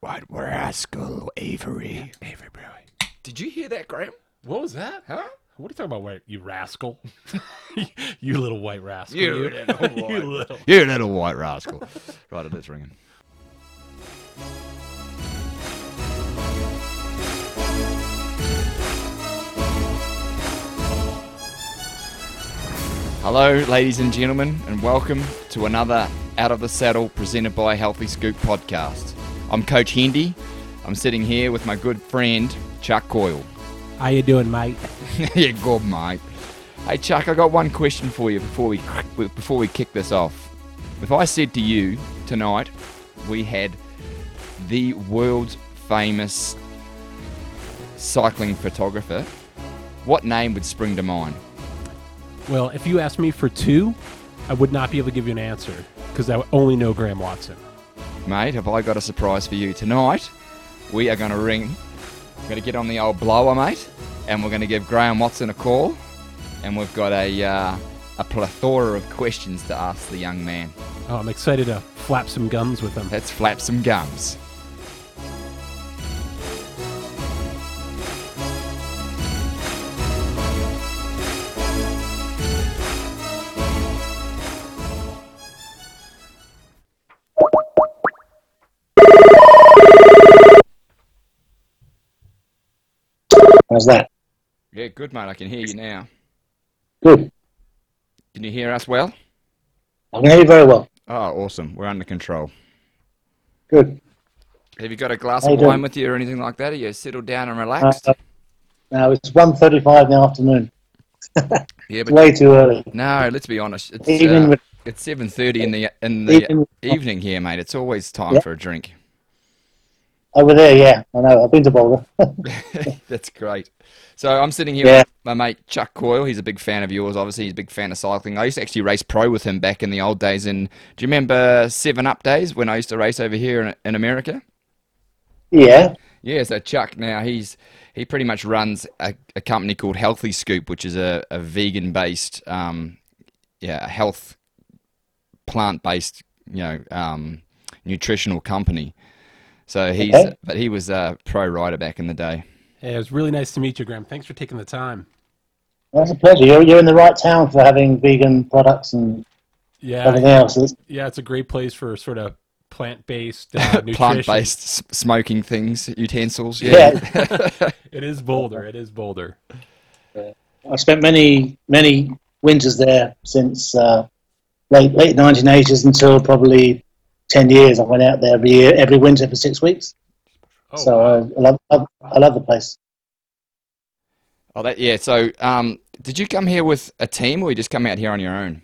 White rascal Avery. Avery Brewery. Did you hear that, Graham? What was that? Huh? What are you talking about, white? You rascal. you little white rascal. You little you little. You little white rascal. right, it is ringing. Hello, ladies and gentlemen, and welcome to another Out of the Saddle presented by Healthy Scoop podcast. I'm Coach Hendy. I'm sitting here with my good friend Chuck Coyle. How you doing, mate? yeah, good mate. Hey Chuck, I got one question for you before we before we kick this off. If I said to you tonight, we had the world's famous cycling photographer, what name would spring to mind? Well, if you asked me for two, I would not be able to give you an answer because I only know Graham Watson. Mate, have I got a surprise for you tonight? We are going to ring. We're going to get on the old blower, mate, and we're going to give Graham Watson a call. And we've got a uh, a plethora of questions to ask the young man. Oh, I'm excited to flap some gums with him. Let's flap some gums. How's that? Yeah, good, mate. I can hear you now. Good. Can you hear us well? I can hear you very well. Oh, awesome. We're under control. Good. Have you got a glass How of wine doing? with you or anything like that? Are you settled down and relaxed? Uh, now it's 1.35 in the afternoon. yeah, but way too early. no. Let's be honest. It's Even uh, with, it's seven thirty in the in the even evening here, mate. It's always time Yeah. for a drink. Over there, yeah. I know. I've been to Boulder. That's great. So I'm sitting here Yeah. with my mate Chuck Coyle. He's a big fan of yours. Obviously, he's a big fan of cycling. I used to actually race pro with him back in the old days. And do you remember Seven Up days when I used to race over here in, in America? yeah. Yeah. So Chuck now he's he pretty much runs a, a company called Healthy Scoop, which is a, a vegan based, um, yeah, a health plant based, you know, um, nutritional company. So he's Okay. but he was a pro rider back in the day. Yeah, it was really nice to meet you, Graham. Thanks for taking the time. That's a pleasure. You're, you're in the right town for having vegan products and Yeah, everything else. Yeah, it's a great place for sort of plant-based uh, nutrition. plant-based s- smoking things, utensils. Yeah. It is Boulder. It is Boulder. I spent many, many winters there since uh, late late 1980s until probably 10 years. I went out there every year, every winter for six weeks. Oh, so wow. I, love, I, I love the place. oh, that yeah. So, um, did you come here with a team, or you just come out here on your own?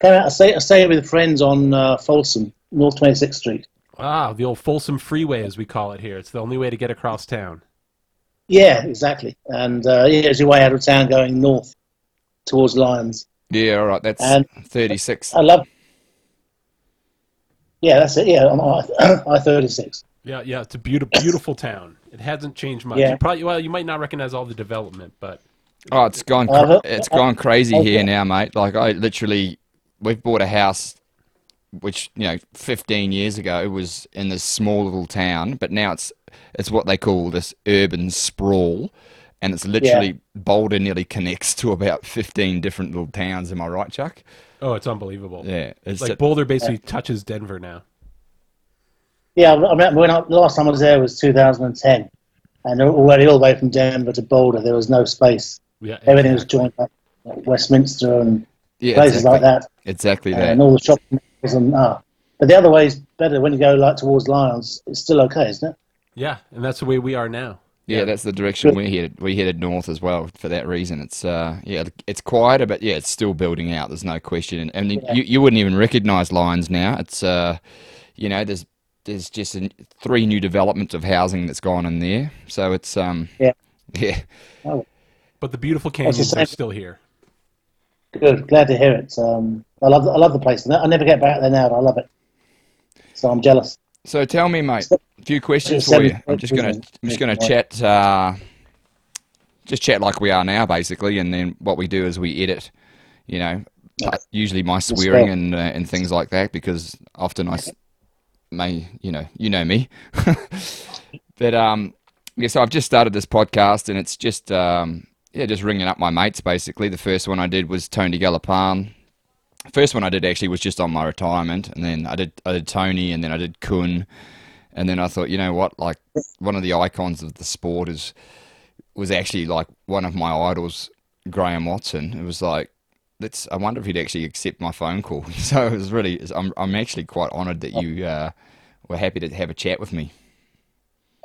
Came out, I stay, I stay with friends on uh, Folsom, North 26th Street. ah, the old Folsom Freeway, as we call it here. It's the only way to get across town. Yeah, exactly. And uh, yeah, it's your way out of town going north towards Lyons. Yeah. All right. That's And- thirty-six. I love. Yeah, that's it. Yeah, on I thirty six. Yeah, yeah, it's a beautiful, beautiful town. It hasn't changed much. Yeah. You probably, well, you might not recognize all the development, but Oh, it's gone. Uh, Cr- look- it's gone crazy Okay. here now, mate. Like I literally, we've bought a house, which you know, fifteen years ago it was in this small little town, but now it's it's what they call this urban sprawl, and it's literally Boulder nearly connects to about fifteen different little towns. Am I right, Chuck? Oh, it's unbelievable. Yeah, it's like a- Boulder basically touches Denver now. Yeah, I remember when I, the last time I was there was two thousand and ten, and already all the way from Denver to Boulder, there was no space. Yeah, Everything was exactly. joined up, like Westminster and yeah, places exactly, like that, Exactly that. and all the shopping malls and ah. But the other way is better when you go like towards Lyons. It's still okay, isn't it? Yeah, and that's the way we are now. Yeah, that's the direction we headed. We headed north as well for that reason. It's uh, yeah, it's quieter, but yeah, it's still building out. There's no question, and, and Yeah. you you wouldn't even recognise Lyons now. It's uh, you know, there's there's just an, three new developments of housing that's gone in there. So it's um, Yeah. yeah, But the beautiful the canyons are still here. Good, glad to hear it. Um, I love, I love the place. I never get back there now. But I love it. So I'm jealous. So tell me, mate, a few questions for you. I'm just gonna I'm just gonna chat uh, just chat like we are now, basically, and then what we do is we edit, you know, usually my swearing and uh, and things like that because often I may you know you know me, but um, yeah. So I've just started this podcast, and it's just um, yeah, just ringing up my mates. Basically, the first one I did was Tony Gallopin. First one I did actually was just on my retirement, and then I did I did Tony, and then I did Kun, and then I thought, you know what, like one of the icons of the sport is was actually like one of my idols, Graham Watson. It was like let's. I wonder if he'd actually accept my phone call. So it was really. I'm I'm actually quite honoured that you uh, were happy to have a chat with me.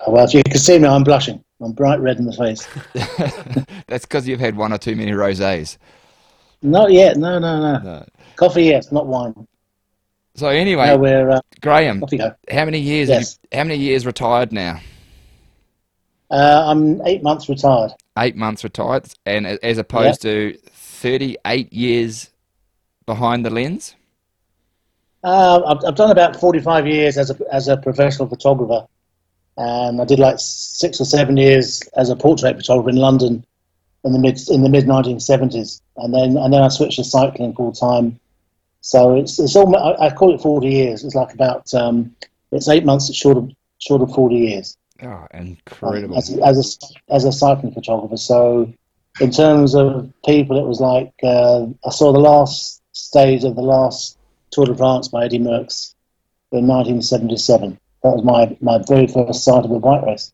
Oh, well, you can see me, I'm blushing. I'm bright red in the face. That's because you've had one or too many rosés. Not yet. No, no, no. No. Coffee, yes, not wine. So anyway, No, we're uh, Graham, off you go. how many years? Yes. You, how many years retired now? Uh, I'm eight months retired. Eight months retired, and as opposed to thirty-eight years behind the lens. Uh, I've, I've done about 45 years as a, as a professional photographer. And I did like six or seven years as a portrait photographer in London in the mid in the mid 1970s, and then and then I switched to cycling full time. So it's it's all I, I call it 40 years. It's like about um, it's eight months short of short of 40 years Oh, incredible! as, as a as a cycling photographer. So in terms of people, it was like uh, I saw the last stage of the last Tour de France by Eddie Merckx in 1977. That was my, my very first sight of a bike race.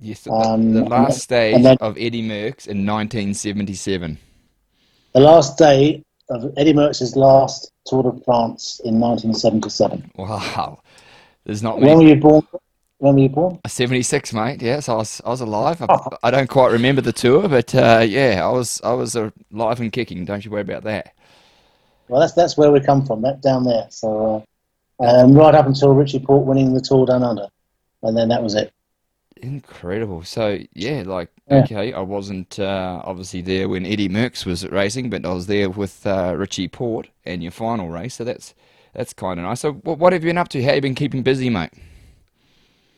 Yes, the, um, the last then- of Eddie Merckx in 1977. The last day of Eddie Merckx's last Tour de France in 1977. Wow, there's not When many. were you born? When were you born? 76, mate. Yes, I was. I was alive. I, I don't quite remember the tour, but uh, yeah, I was. I was alive and kicking. Don't you worry about that. Well, that's that's where we come from. That down there. So uh, um, right up until Richie Porte winning the Tour Down Under, and then that was it. Incredible. So yeah, like Yeah. okay, I wasn't uh, obviously there when Eddie Merckx was racing, but I was there with uh, Richie Porte and your final race. So that's that's kind of nice. So what, what have you been up to? How have you been keeping busy, mate?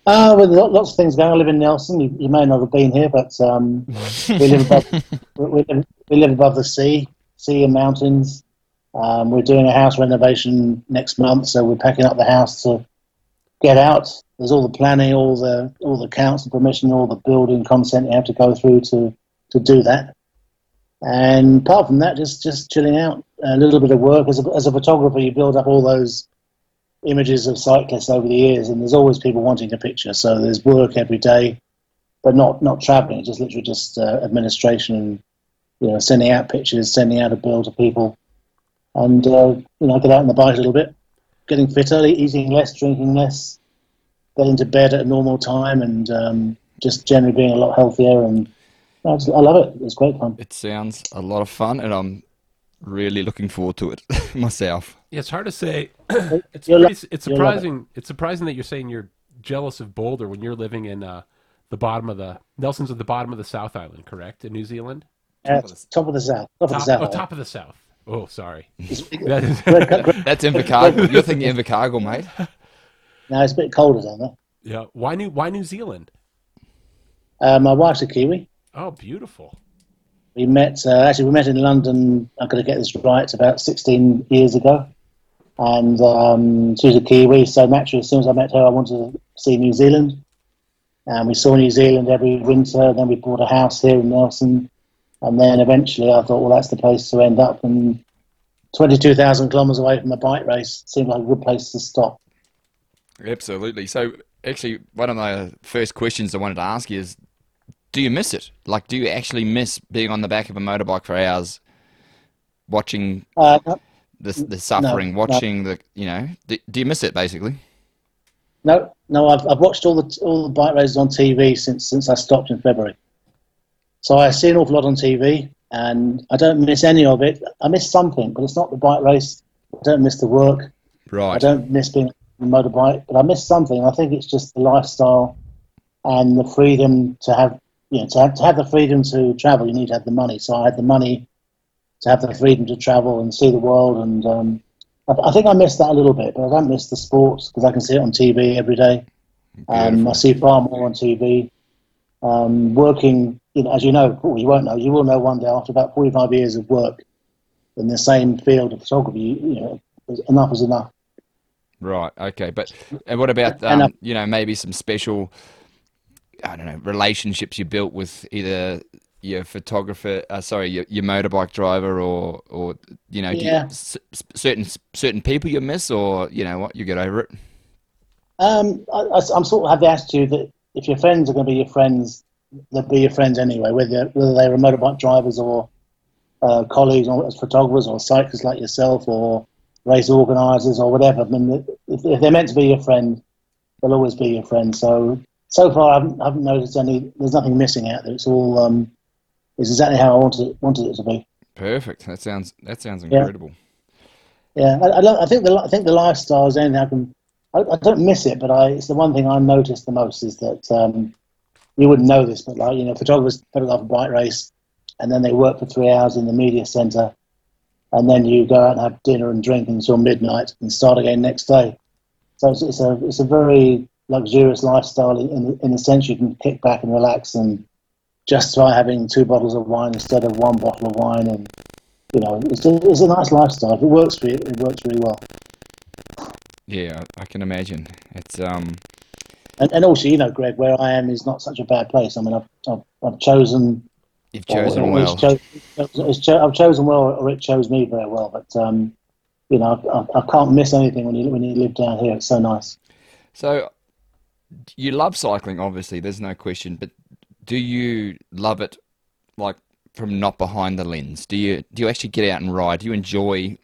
Uh, with lo- lots of things going. I live in Nelson. You, you may not have been here, but um, we live above we, we live, we live above the sea, sea and mountains. Um, we're doing a house renovation next month, so we're packing up the house to get out. There's all the planning, all the all the council permission, all the building consent you have to go through to to do that. And apart from that, just just chilling out. A little bit of work as a, as a photographer, you build up all those images of cyclists over the years, and there's always people wanting a picture. So there's work every day, but not not traveling. Just literally just uh, administration you know sending out pictures, sending out a bill to people, and uh, you know get out on the bike a little bit, getting fitter, eating less, drinking less, getting to bed at a normal time, and um, just generally being a lot healthier. And I, just, I love it. It's great fun. It sounds a lot of fun, and I'm really looking forward to it myself. Yeah, it's hard to say. it's pretty, love- it's you'll it. surprising. It's surprising that you're saying you're jealous of Boulder when you're living in uh, the bottom of the Nelson's at the bottom of the South Island, correct? In New Zealand, Uh, top of the south. Top of the top, south. oh, top of the South. Oh, sorry. That is- Great- great- That's Invercargill. You're thinking Invercargill, mate. no, it's a bit colder down there. yeah. Why New Why New Zealand? Uh, my wife's a Kiwi. Oh, beautiful. We met uh, actually. We met in London. I'm going to get this right. About 16 years ago, and um, she was a Kiwi. So naturally, as soon as I met her, I wanted to see New Zealand. And we saw New Zealand every winter. Then we bought a house here in Nelson, and then eventually I thought, well, that's the place to end up. And 22,000 kilometres away from the bike race seemed like a good place to stop. Absolutely. So, actually, one of my first questions I wanted to ask you is do you miss it? Like, do you actually miss being on the back of a motorbike for hours, watching Uh, no, the, the suffering, no. watching the, you know, do, do you miss it basically? No, no, I've, I've watched all the all the bike races on TV since since I stopped in February. So I see an awful lot on TV, and I don't miss any of it. I miss something, but it's not the bike race. I don't miss the work. Right. I don't miss being on a motorbike, but I miss something. I think it's just the lifestyle and the freedom to have, you know, to have, to have the freedom to travel. You need to have the money. So I had the money to have the freedom to travel and see the world. And um, I, I think I miss that a little bit, but I don't miss the sports because I can see it on TV every day. Um, I see far more on TV. Um, working, you know, as you know, well, you won't know, you will know one day after about 45 years of work in the same field of photography, you, you know, enough is enough. Right. Okay. But and what about And, uh, um, you know maybe some special I don't know relationships you built with either your photographer, uh, sorry, your, your motorbike driver, or or you know do you- Yeah. s- s- certain certain people you miss, or you know what you get over it. Um, I, I'm sort of have the attitude that if your friends are going to be your friends, they'll be your friends anyway, whether whether they were motorbike drivers or uh, colleagues or as photographers or cyclists like yourself or race organisers or whatever. I mean, if, if they're meant to be your friend, they'll always be your friend. So so far, I haven't, I haven't noticed any. There's nothing missing out there. It's all um, it's exactly how I wanted it, wanted it to be. Perfect. That sounds that sounds incredible. Yeah, I, I, lo- I think the I think the lifestyle is anything I can. I, I don't miss it, but I it's the one thing I notice the most is that um, you wouldn't know this, but like you know, photographers photograph a bike race, and then they work for three hours in the media centre, and then you go out and have dinner and drink until midnight and start again next day. So it's, it's a it's a very luxurious lifestyle in, in, the sense you can kick back and relax and just justify having two bottles of wine instead of one bottle of wine and you know, it's a, it's a nice lifestyle. If it works for you, it works really well. Yeah, I can imagine. It's um And, and also, you know, Greg, where I am is not such a bad place. I mean, I've, I've, I've chosen. you've chosen well. Cho- cho- I've chosen well, or it chose me very well. But um, you know, I, I can't miss anything when you when you live down here. It's so nice. So you love cycling, obviously. There's no question. But do you love it, like from not behind the lens? Do you do you actually get out and ride? Do you enjoy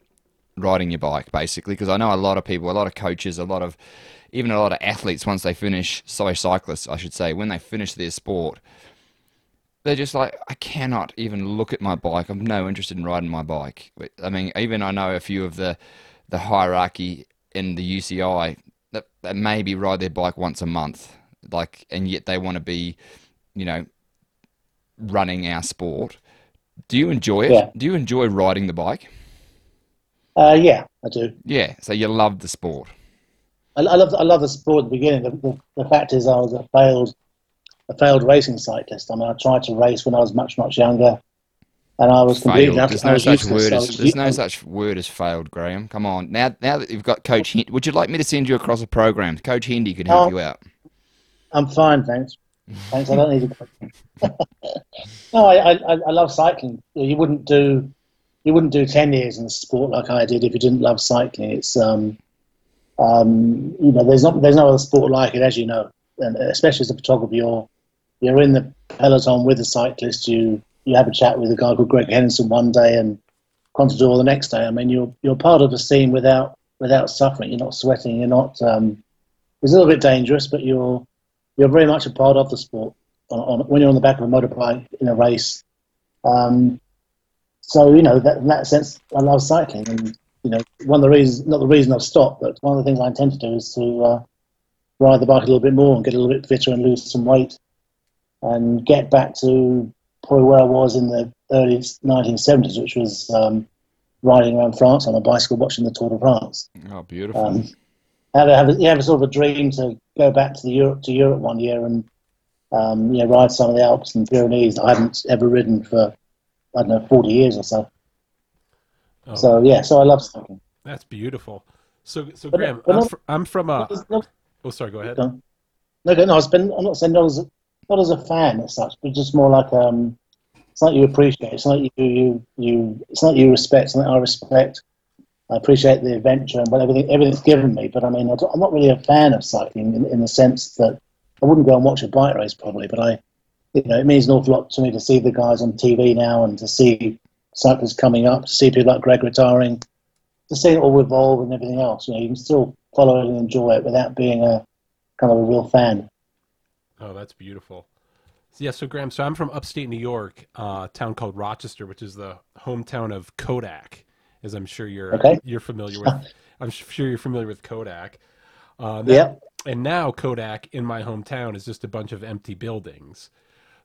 riding your bike, basically? Because I know a lot of people, a lot of coaches, a lot of even a lot of athletes, once they finish, sorry, cyclists, I should say, when they finish their sport, they're just like, I cannot even look at my bike. I'm no interested in riding my bike. I mean, even I know a few of the the hierarchy in the UCI that, that maybe ride their bike once a month, like, and yet they want to be, you know, running our sport. Do you enjoy it? Yeah. Do you enjoy riding the bike? Uh, yeah, I do. Yeah. So you love the sport. I, I love I love the sport at the beginning. The, the, the fact is, I was a failed a failed racing cyclist. I mean, I tried to race when I was much much younger, and I was completely Failed. There's no such word as there's no such word as failed, Graham. Come on. Now now that you've got Coach Hendy, would you like me to send you across a program? Coach Hendy could help Oh. you out. I'm fine, thanks. Thanks. I don't need a No, I, I I love cycling. You wouldn't do you wouldn't do ten years in the sport like I did if you didn't love cycling. It's um um you know there's not there's no other sport like it as you know, and especially as a photographer, you're you're in the peloton with the cyclist. You you have a chat with a guy called Greg Henderson one day and Contador the next day. I mean, you're you're part of a scene without without suffering. You're not sweating. You're not. Um, it's a little bit dangerous, but you're you're very much a part of the sport on, on, when you're on the back of a motorbike in a race. Um, so you know that in that sense, I love cycling, and you know one of the reasons, not the reason I've stopped, but one of the things I intend to do is to uh, ride the bike a little bit more and get a little bit fitter and lose some weight, and get back to probably where I was in the early 1970s, which was um, riding around France on a bicycle, watching the Tour de France. Oh, beautiful. Um, have a, have a, you have a sort of a dream to go back to the Europe to Europe one year and um, you know ride some of the Alps and Pyrenees that I haven't ever ridden for I don't know forty years or so. Oh, So yeah, so I love cycling. that's beautiful. So, so But- Graham, but I'm, not- fr- I'm from a. Not- Oh, sorry. Go ahead. no, no, no, it's been, I'm not saying not as a, not as a fan as such, but just more like um, it's like you appreciate. It's like you you you. It's like you respect. It's like I respect. I appreciate the adventure and what everything everything's given me. But I mean, I'm not really a fan of cycling in, in the sense that I wouldn't go and watch a bike race probably, but I, you know, it means an awful lot to me to see the guys on TV now and to see cyclists coming up, to see people like Greg retiring, to see it all evolve and everything else. You know, you can still follow it and enjoy it without being a kind of a real fan. Oh, that's beautiful. Yeah, so Graham, so I'm from upstate New York, uh, a town called Rochester, which is the hometown of Kodak, as I'm sure you're Okay. you're familiar with. I'm sure you're familiar with Kodak. Uh, Yeah. And now Kodak in my hometown is just a bunch of empty buildings.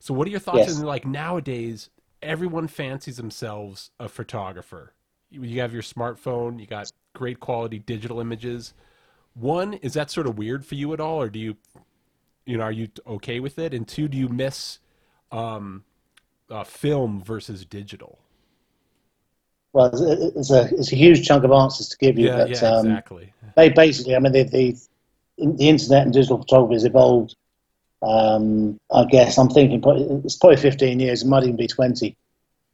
So, what are your thoughts Yes. on like nowadays? Everyone fancies themselves a photographer. You have your smartphone, you got great quality digital images. One, is that sort of weird for you at all, or do you you know, are you okay with it? And two, do you miss um, uh, film versus digital? well, it's it's a it's a huge chunk of answers to give you, Yeah, but yeah, um, exactly. they basically, I mean, the, the the internet and digital photography has evolved. Um, I guess I'm thinking it's probably 15 years, it might even be 20.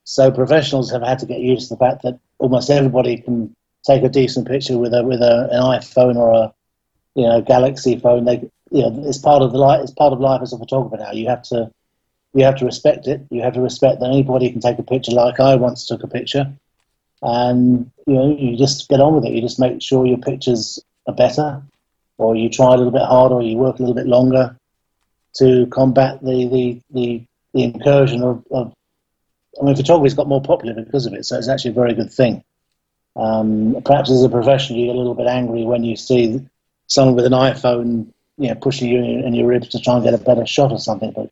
So professionals have had to get used to the fact that almost everybody can take a decent picture with a with a, an iPhone or a you know Galaxy phone. They you know it's part of the life. It's part of life as a photographer now. You have to you have to respect it. You have to respect that anybody can take a picture. Like I once took a picture, and you know you just get on with it. You just make sure your pictures are better, or you try a little bit harder, or you work a little bit longer to combat the the the, the incursion of, of. I mean, photography's got more popular because of it, so it's actually a very good thing. Um, perhaps as a professional, you get a little bit angry when you see someone with an iPhone, you know, pushing you in, in your ribs to try and get a better shot or something. But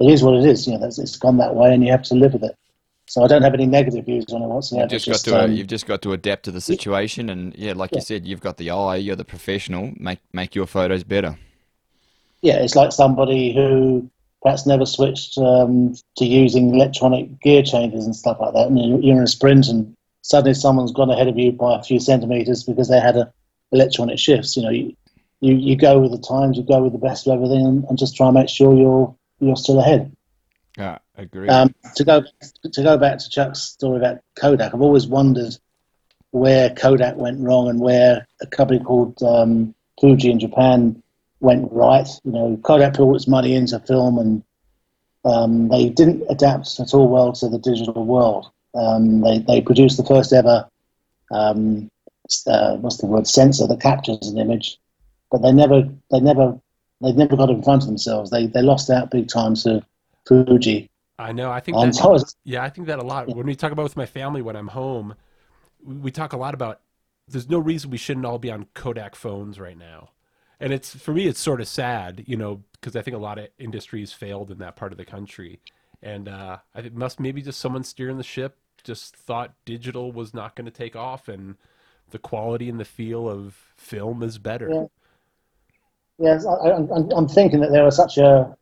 it is what it is. You know, that's, it's gone that way, and you have to live with it. So I don't have any negative views on it whatsoever. You've just, It's got to um, you've just got to adapt to the situation, and yeah, like you said, you've got the eye. You're the professional. Make make your photos better. Yeah, it's like somebody who perhaps never switched um, to using electronic gear changes and stuff like that. And you're, in a sprint, and suddenly someone's gone ahead of you by a few centimeters because they had a electronic shifts. You know, you, you, you go with the times, you go with the best of everything, and, and just try and make sure you're you're still ahead. Yeah, agree. Um, to go to go back to Chuck's story about Kodak, I've always wondered where Kodak went wrong and where a company called um, Fuji in Japan went right. You know, Kodak put all its money into film, and um, they didn't adapt at all well to the digital world. Um, they they produced the first ever um, uh, what's the word sensor that captures an image, but they never they never they never got in front of themselves. They they lost out big time to Fuji. I know. I think And that, it's- yeah, I think that a lot. When we talk about with my family when I'm home, we talk a lot about. There's no reason we shouldn't all be on Kodak phones right now, and it's for me, it's sort of sad, you know, because I think a lot of industries failed in that part of the country, and uh, I think must maybe just someone steering the ship just thought digital was not going to take off, and the quality and the feel of film is better. Yeah. Yes, I, I'm thinking that they were such a,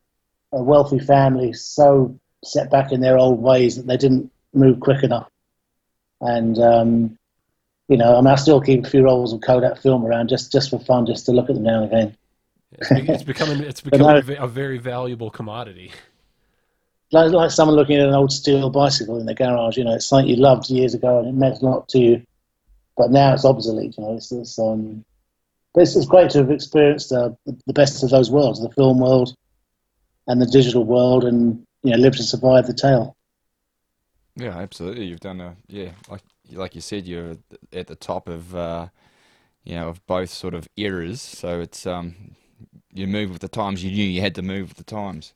a wealthy family, so set back in their old ways that they didn't move quick enough. And um, you know, I mean, I still keep a few rolls of Kodak film around just just for fun, just to look at them now and again. It's, it's becoming it's becoming no- a a very valuable commodity. Like, like someone looking at an old steel bicycle in the garage, you know, it's something you loved years ago and it meant a lot to you, but now it's obsolete. You know, it's, it's um, but it's, it's great to have experienced uh, the best of those worlds, the film world and the digital world, and you know, live to survive the tale. Yeah, absolutely. You've done a yeah, like like you said, you're at the top of uh, you know of both sort of eras. So it's um, you move with the times. You knew you had to move with the times.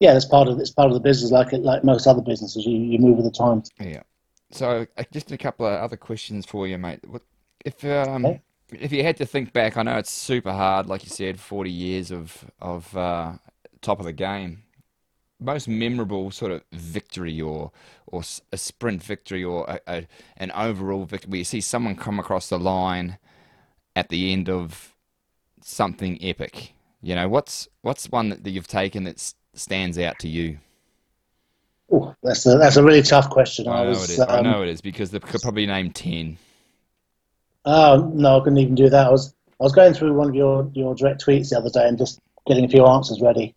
Yeah, that's part of it's part of the business, like like most other businesses. You, you move with the times. Yeah. So uh, just a couple of other questions for you, mate. What if um Okay. if you had to think back? I know it's super hard, like you said, forty years of of uh, top of the game. Most memorable sort of victory, or or a sprint victory, or a, a, an overall victory, where you see someone come across the line at the end of something epic. You know, what's what's one that, that you've taken that stands out to you? Ooh, that's a that's a really tough question. I know was, it is. I um, know it is because they could probably name ten. Oh no, I couldn't even do that. I was I was going through one of your, your direct tweets the other day and just getting a few answers ready.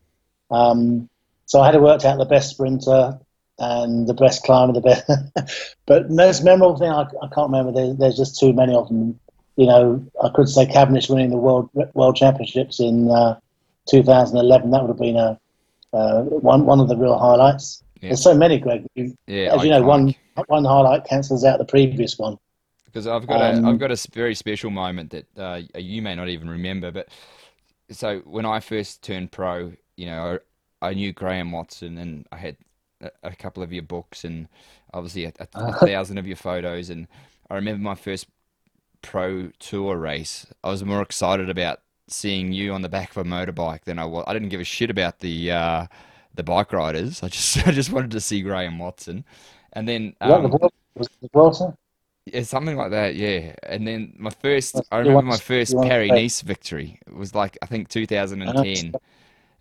Um, so I had to work out the best sprinter and the best climber, the best. but most memorable thing I, I can't remember. There, there's just too many of them. You know, I could say Cavendish winning the world world championships in uh, 2011. That would have been a uh, one one of the real highlights. Yeah. There's so many, Greg. You, Yeah, as you know, one one highlight cancels out the previous one. Because I've got a Um, I've got a very special moment that uh, you may not even remember. But so when I first turned pro, you know, I, I knew Graham Watson, and I had a, couple of your books, and obviously a, a, a thousand of your photos. And I remember my first pro tour race. I was more excited about seeing you on the back of a motorbike than I was. I didn't give a shit about the uh, the bike riders. I just I just wanted to see Graham Watson. And then um, Vuelta? was it the Vuelta? yeah, something like that, yeah. And then my first, I remember my first Paris Nice victory. It was like I think 2010,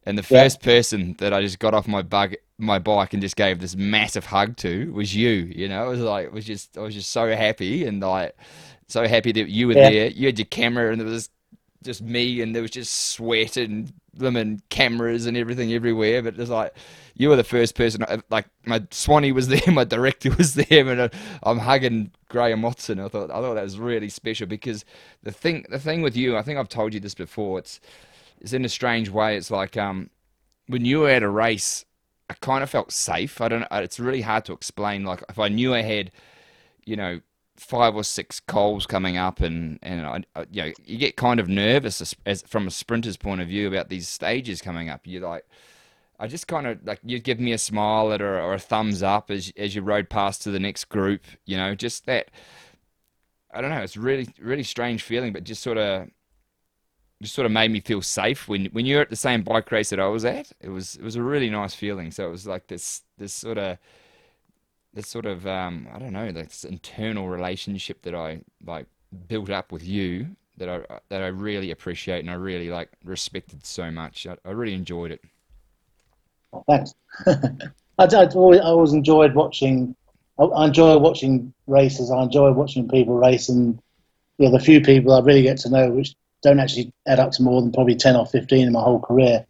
And the Yeah. first person that I just got off my bug, my bike and just gave this massive hug to was you. You know, it was like it was just I was just so happy and like so happy that you were Yeah. there. You had your camera and there was just me and there was just sweat and them and cameras and everything everywhere. But it was like you were the first person. uh, Like my soigneur was there, my director was there, and uh, I'm hugging Graham Watson. I thought I thought that was really special because the thing the thing with you, I think I've told you this before. It's it's in a strange way. It's like um when you were at a race, I kind of felt safe. I don't. know. It's really hard to explain. Like if I knew I had, you know, five or six coals coming up, and and I, I, you know, you get kind of nervous as, as from a sprinter's point of view about these stages coming up. You're like, I just kind of like you give me a smile or, or a thumbs up as as you rode past to the next group. You know, just that. I don't know. It's really really strange feeling, but just sort of just sort of made me feel safe when when you're at the same bike race that I was at. It was it was a really nice feeling. So it was like this this sort of this sort of um, I don't know this internal relationship that I like built up with you that I that I really appreciate and I really like respected so much. I, I really enjoyed it. Oh, thanks. I, I always, I always enjoyed watching. I, I enjoy watching races. I enjoy watching people race, and yeah, the few people I really get to know, which don't actually add up to more than probably ten or fifteen in my whole career,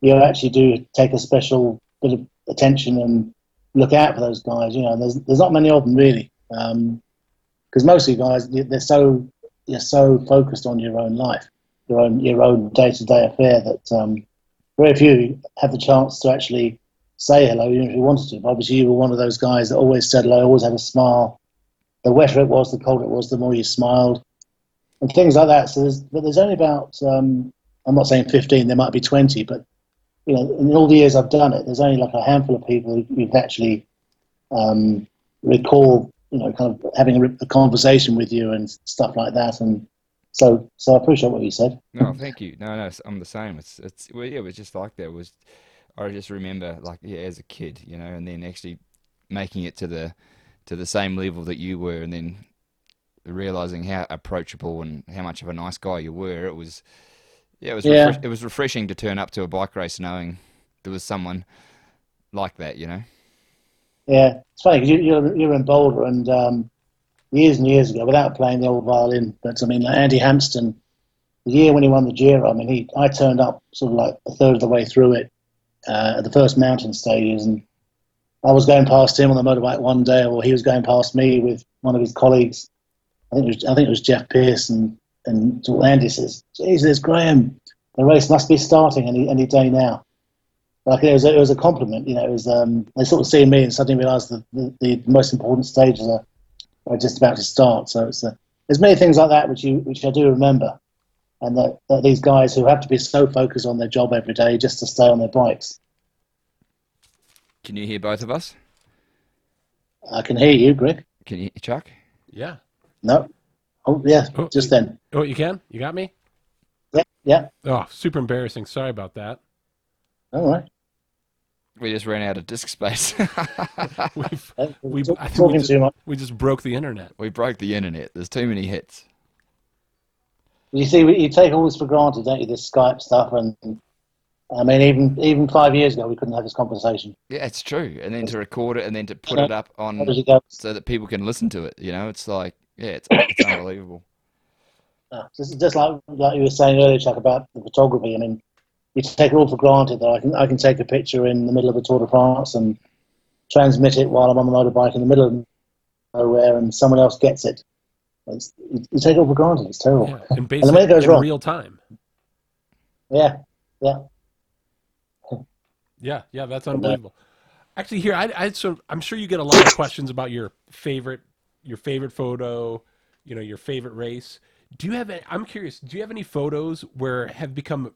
you actually do take a special bit of attention and look out for those guys. You know, there's there's not many of them really, because most of you guys they're so you're so focused on your own life, your own your own day to day affair that. Um, very few have the chance to actually say hello, even if you wanted to. Obviously, you were one of those guys that always said hello, always had a smile. The wetter it was, the colder it was, the more you smiled, and things like that. So, there's, but there's only about um, I'm not saying 15, there might be 20, but you know, in all the years I've done it, there's only like a handful of people who you've actually um, recall, you know, kind of having a, a conversation with you and stuff like that. And so, so I appreciate what you said. No, thank you. No, no, I'm the same. It's it's well, yeah, it was just like that. It was I just remember like yeah, as a kid, you know, and then actually making it to the to the same level that you were, and then realizing how approachable and how much of a nice guy you were. It was yeah, it was Yeah. refresh- it was refreshing to turn up to a bike race knowing there was someone like that, you know. Yeah, it's funny because you, you're you're in Boulder, and um, years and years ago, without playing the old violin, but I mean, like Andy Hampsten, the year when he won the Giro, I mean, he I turned up sort of like a third of the way through it uh, at the first mountain stages, and I was going past him on the motorbike one day, or he was going past me with one of his colleagues. I think it was I think it was Jeff Pierce, and and Andy says, "Jesus, Graham, the race must be starting any any day now." Like it was, a, it was a compliment, you know. It was um, they sort of see me and suddenly realise that the, the most important stages are, are just about to start. So it's uh, there's many things like that which you which I do remember, and that, that these guys who have to be so focused on their job every day just to stay on their bikes. Can you hear both of us? I can hear you, Greg. Can you, Chuck? Yeah. No, oh yeah, Oh, just then. Oh, you can? You got me? Yeah, yeah. Oh, super embarrassing. Sorry about that. All right. We just ran out of disk space. We've, We- talk- I think we talking just- too much. we just broke the internet. we broke the internet. There's too many hits. You see, you take all this for granted, don't you? This Skype stuff, and I mean, even even five years ago, we couldn't have this conversation. Yeah, it's true. And then to record it and then to put Yeah. it up on it so that people can listen to it. You know, it's like, yeah, it's, it's unbelievable. Uh, just, just like like you were saying earlier, Chuck, about the photography. I mean, you take it all for granted that I can I can take a picture in the middle of a Tour de France and transmit it while I'm on the motorbike in the middle of nowhere, and someone else gets it. It's, you, you take it all for granted. It's terrible. Yeah. And then when it basically goes in wrong- real time. Yeah, yeah. Yeah, yeah, that's unbelievable. Actually, here I, I so I'm sure you get a lot of questions about your favorite, your favorite photo, you know, your favorite race. Do you have? Any, I'm curious. Do you have any photos where have become,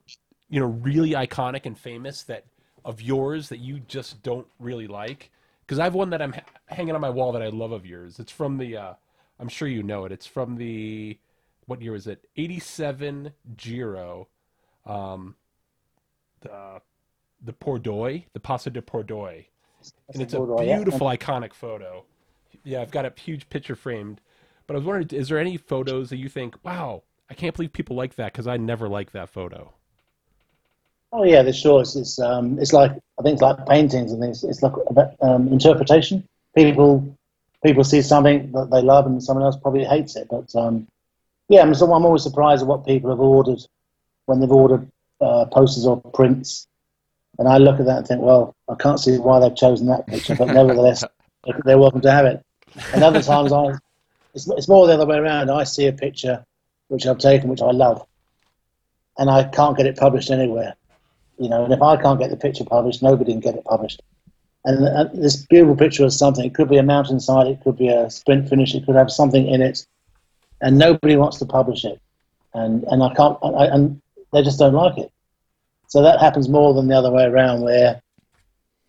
you know, really iconic and famous that of yours that you just don't really like? Because I have one that I'm ha- hanging on my wall that I love of yours. It's from the. Uh, I'm sure you know it. It's from the. What year was it? 87 Giro. Um, the the Pordoi, the Passo de Pordoi, and it's a beautiful, iconic photo. Yeah, I've got a huge picture framed. But I was wondering, is there any photos that you think, wow, I can't believe people like that because I never liked that photo? Oh yeah, the sure. It's it's, um, it's like I think it's like paintings and things. It's like um, interpretation. People people see something that they love and someone else probably hates it. But um, yeah, I'm, so I'm always surprised at what people have ordered when they've ordered uh, posters or prints. And I look at that and think, well, I can't see why they've chosen that picture, but nevertheless, they're welcome to have it. And other times, I it's, it's more the other way around. I see a picture which I've taken, which I love, and I can't get it published anywhere. You know, and if I can't get the picture published, nobody can get it published. And, and this beautiful picture of something, it could be a mountainside, it could be a sprint finish, it could have something in it, and nobody wants to publish it. And and I can't, I, and they just don't like it. So that happens more than the other way around, where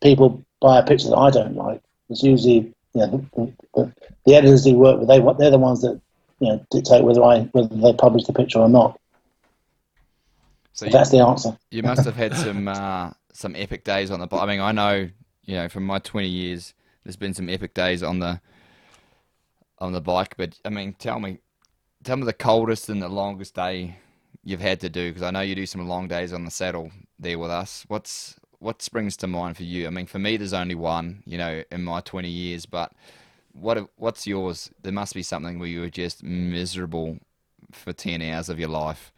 people buy a picture that I don't like. It's usually you know, the, the, the editors who work with they they're the ones that you know dictate whether I whether they publish the picture or not. So you, that's the answer. you must have had some uh, some epic days on the. Bike. I mean, I know you know from my twenty years, there's been some epic days on the on the bike. But I mean, tell me, tell me the coldest and the longest day you've had to do because I know you do some long days on the saddle there with us. What's what springs to mind for you? I mean, for me, there's only one, you know, in my 20 years. But what what's yours? There must be something where you were just miserable for 10 hours of your life.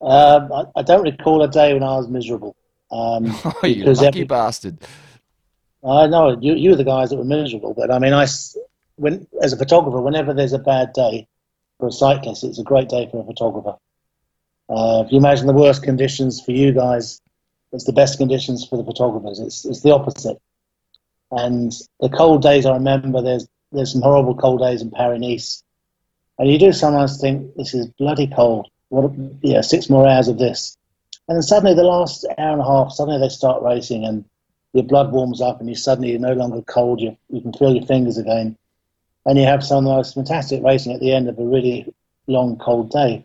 Um, I, I, don't recall a day when I was miserable. Um, oh, you lucky every, bastard! I know you. You were the guys that were miserable, but I mean, I when as a photographer, whenever there's a bad day for a cyclist, it's a great day for a photographer. Uh, if you imagine the worst conditions for you guys it's the best conditions for the photographers. It's, it's the opposite. And the cold days, I remember there's there's some horrible cold days in Paris Nice, and you do sometimes think this is bloody cold. What yeah, six more hours of this, and then suddenly the last hour and a half, suddenly they start racing, and your blood warms up, and you suddenly you're no longer cold. You you can feel your fingers again, and you have some most fantastic racing at the end of a really long cold day.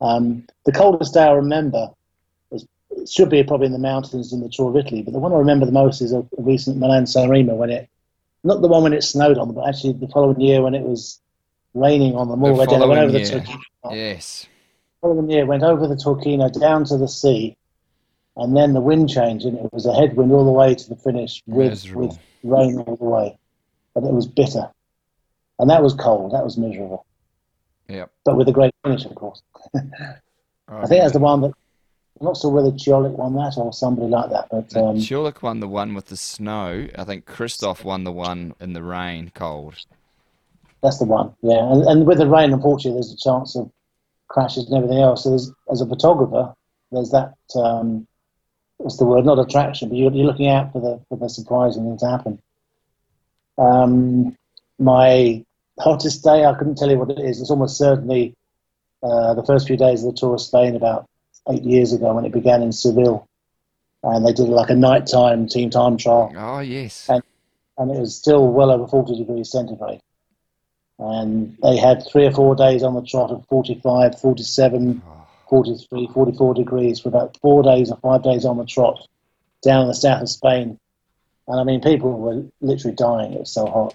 Um, the coldest day I remember should be probably in the mountains in the Tour of Italy. But the one I remember the most is a, a recent Milan San Remo when it, not the one when it snowed on them, but actually the following year when it was raining on them all. The following went over year. the Turchino. Yes. The following year went over the Turchino down to the sea, and then the wind changed, and it was a headwind all the way to the finish with, with rain all the way. But it was bitter, and that was cold. That was miserable. Yeah. But with a great finish, of course. oh, I think that's the one that I'm not sure whether Ciolek won that or somebody like that. But um, won the one with the snow. I think Kristoff won the one in the rain, cold. That's the one, yeah. And, and with the rain, unfortunately, there's a chance of crashes and everything else. So as a photographer, there's that. Um, what's the word? Not attraction, but you're, you're looking out for the for the surprising things to happen. Um, my hottest day, I couldn't tell you what it is. It's almost certainly uh, the first few days of the Tour of Spain, about eight years ago when it began in Seville, and they did like a nighttime team time trial. Oh yes, and, and it was still well over forty degrees centigrade. And they had three or four days on the trot of 45, 47, 43, 44 degrees for about four days or five days on the trot down in the south of Spain. And I mean, people were literally dying. It was so hot.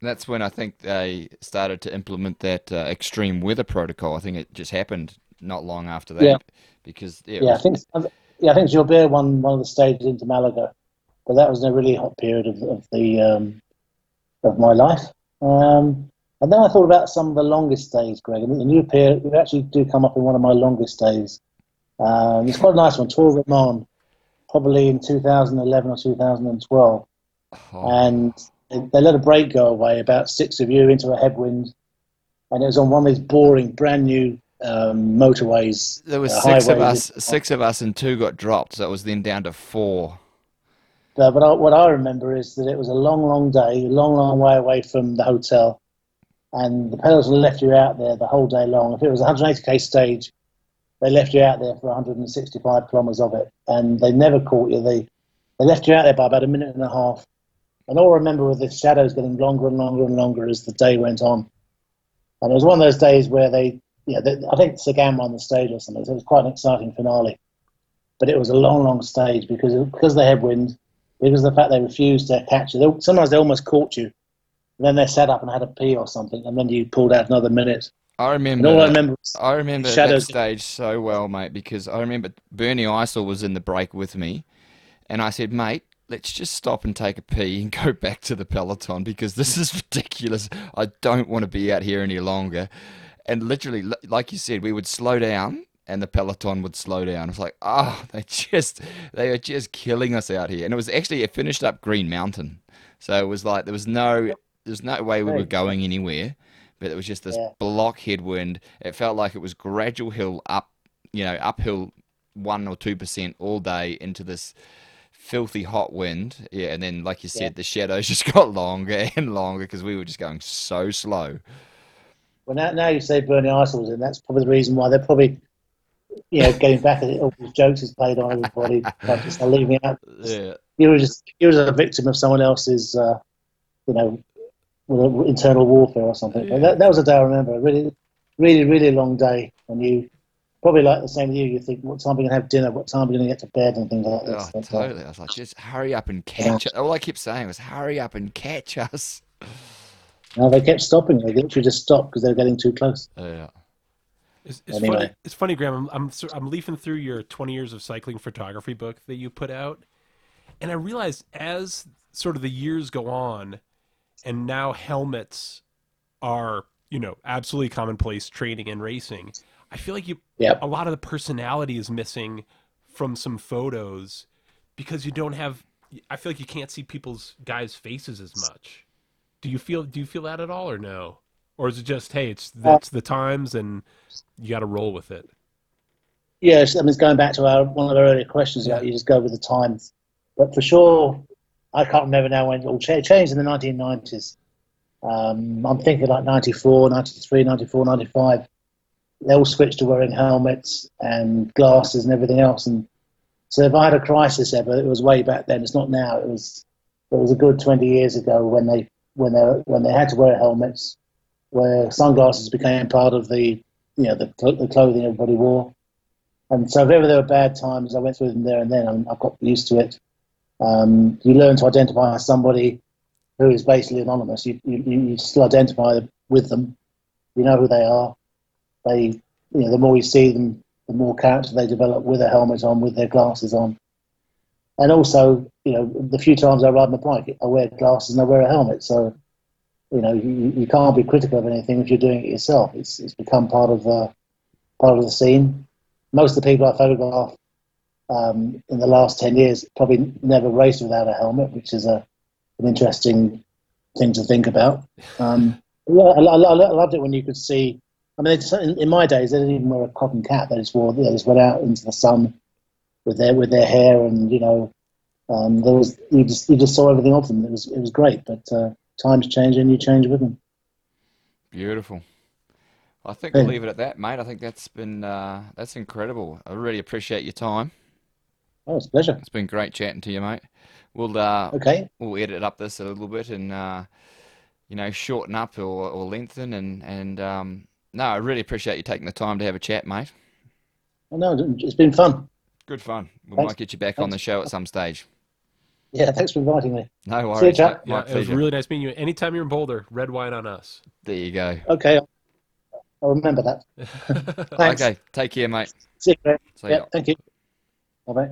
That's when I think they started to implement that uh, extreme weather protocol. I think it just happened not long after that. Yeah because yeah, was... I think yeah, I think Gilbert won one of the stages into Malaga, but that was a really hot period of, of the um, of my life. Um, and then I thought about some of the longest days, Greg, and you appear you actually do come up in one of my longest days. Um, it's quite a nice one, Tour of Oman, probably in 2011 or 2012, oh. and they let a break go away, about six of you into a headwind, and it was on one of these boring, brand new um, motorways. There was uh, six of us. Six of us, and two got dropped. So it was then down to four. Uh, but I, what I remember is that it was a long, long day, a long, long way away from the hotel, and the peloton left you out there the whole day long. If it was a 180k stage, they left you out there for 165 kilometres of it, and they never caught you. They they left you out there by about a minute and a half. And all I remember was the shadows getting longer and longer and longer as the day went on. And it was one of those days where they yeah, the, I think Sagan won the stage or something. So it was quite an exciting finale. But it was a long, long stage because because they had wind, because of the fact they refused to catch you. They, sometimes they almost caught you. And then they sat up and had a pee or something, and then you pulled out another minute. I And remember. all I remember I remember that stage so well, mate, because I remember Bernie Eisel was in the break with me, and I said, mate, let's just stop and take a pee and go back to the peloton because this is ridiculous. I don't want to be out here any longer. And literally, like you said, we would slow down. And the peloton would slow down. It's like, oh, they just, they are just killing us out here. And it was actually, it finished up Green Mountain, so it was like there was no, there's no way we were going anywhere but it was just this Yeah. block headwind. It felt like it was gradual hill up, you know, uphill one or two percent all day into this filthy hot wind. Yeah, and then like you said, Yeah. the shadows just got longer and longer because we were just going so slow. Well, now, now you say Bernie Eisel was in. That's probably the reason why they're probably, you know, getting back at it. All these jokes he's played on everybody, like just leaving out. Yeah, You were just you were a victim of someone else's, uh, you know, internal warfare or something. But that, that was a day I remember. A really, really, really long day. And you probably like the same with you. You think, what time are we gonna have dinner? What time are we gonna get to bed? And things like oh, this. But, uh, totally. I was like, just hurry up and catch us. All I kept saying was, hurry up and catch us. no, they kept stopping. They literally just stopped because they were getting too close. Oh, yeah. It's, it's Anyway. funny. It's funny, Graham. I'm, I'm I'm leafing through your 20 years of cycling photography book that you put out, and I realized as sort of the years go on, and now helmets are you know absolutely commonplace training and racing. I feel like you Yep. a lot of the personality is missing from some photos because you don't have. I feel like you can't see people's guys' faces as much. Do you feel? Do you feel that at all, or no? Or is it just hey, it's that's the times and you got to roll with it? Yes, I mean, it's going back to our, one of our earlier questions about you just go with the times. But for sure, I can't remember now when it all cha- changed in the 1990s. Um, I'm thinking like 94, 93, 94, 95. They all switched to wearing helmets and glasses and everything else. And so if I had a crisis ever, it was way back then. It's not now. It was it was a good 20 years ago when they when they when they had to wear helmets, where sunglasses became part of the you know the, the clothing everybody wore. And so if ever there were bad times, I went through them there and then. and I've got used to it. Um, you learn to identify somebody who is basically anonymous. You, you, you still identify with them. You know who they are. They, you know, the more you see them, the more character they develop with a helmet on, with their glasses on. And also, you know, the few times I ride my bike, I wear glasses and I wear a helmet. So, you know, you, you can't be critical of anything if you're doing it yourself. It's, it's become part of the part of the scene. Most of the people I photograph um, in the last 10 years probably never raced without a helmet, which is a, an interesting thing to think about. Um, yeah, I, I, I loved it when you could see. I mean, in, in my days, they didn't even wear a cotton cap. They just wore, they just went out into the sun with their with their hair, and you know, um, there was you just you just saw everything of them. It was it was great, but uh, times change and you change with them. Beautiful. I think we'll leave it at that, mate. I think that's been uh, that's incredible. I really appreciate your time. Oh, it's a pleasure. It's been great chatting to you, mate. We'll uh, Okay, we'll edit up this a little bit and uh, you know shorten up or, or lengthen and and um, no, I really appreciate you taking the time to have a chat, mate. well, no, it's been fun. Good fun. We Thanks. might get you back on the show at some stage. Yeah, thanks for inviting me. No See you, worries. chap. mate. My Yeah, it was really nice meeting you. Anytime you're in Boulder, red wine on us. There you go. Okay, I'll remember that. Thanks. Okay, take care, mate. See you. See ya. Yeah, thank you. Bye bye.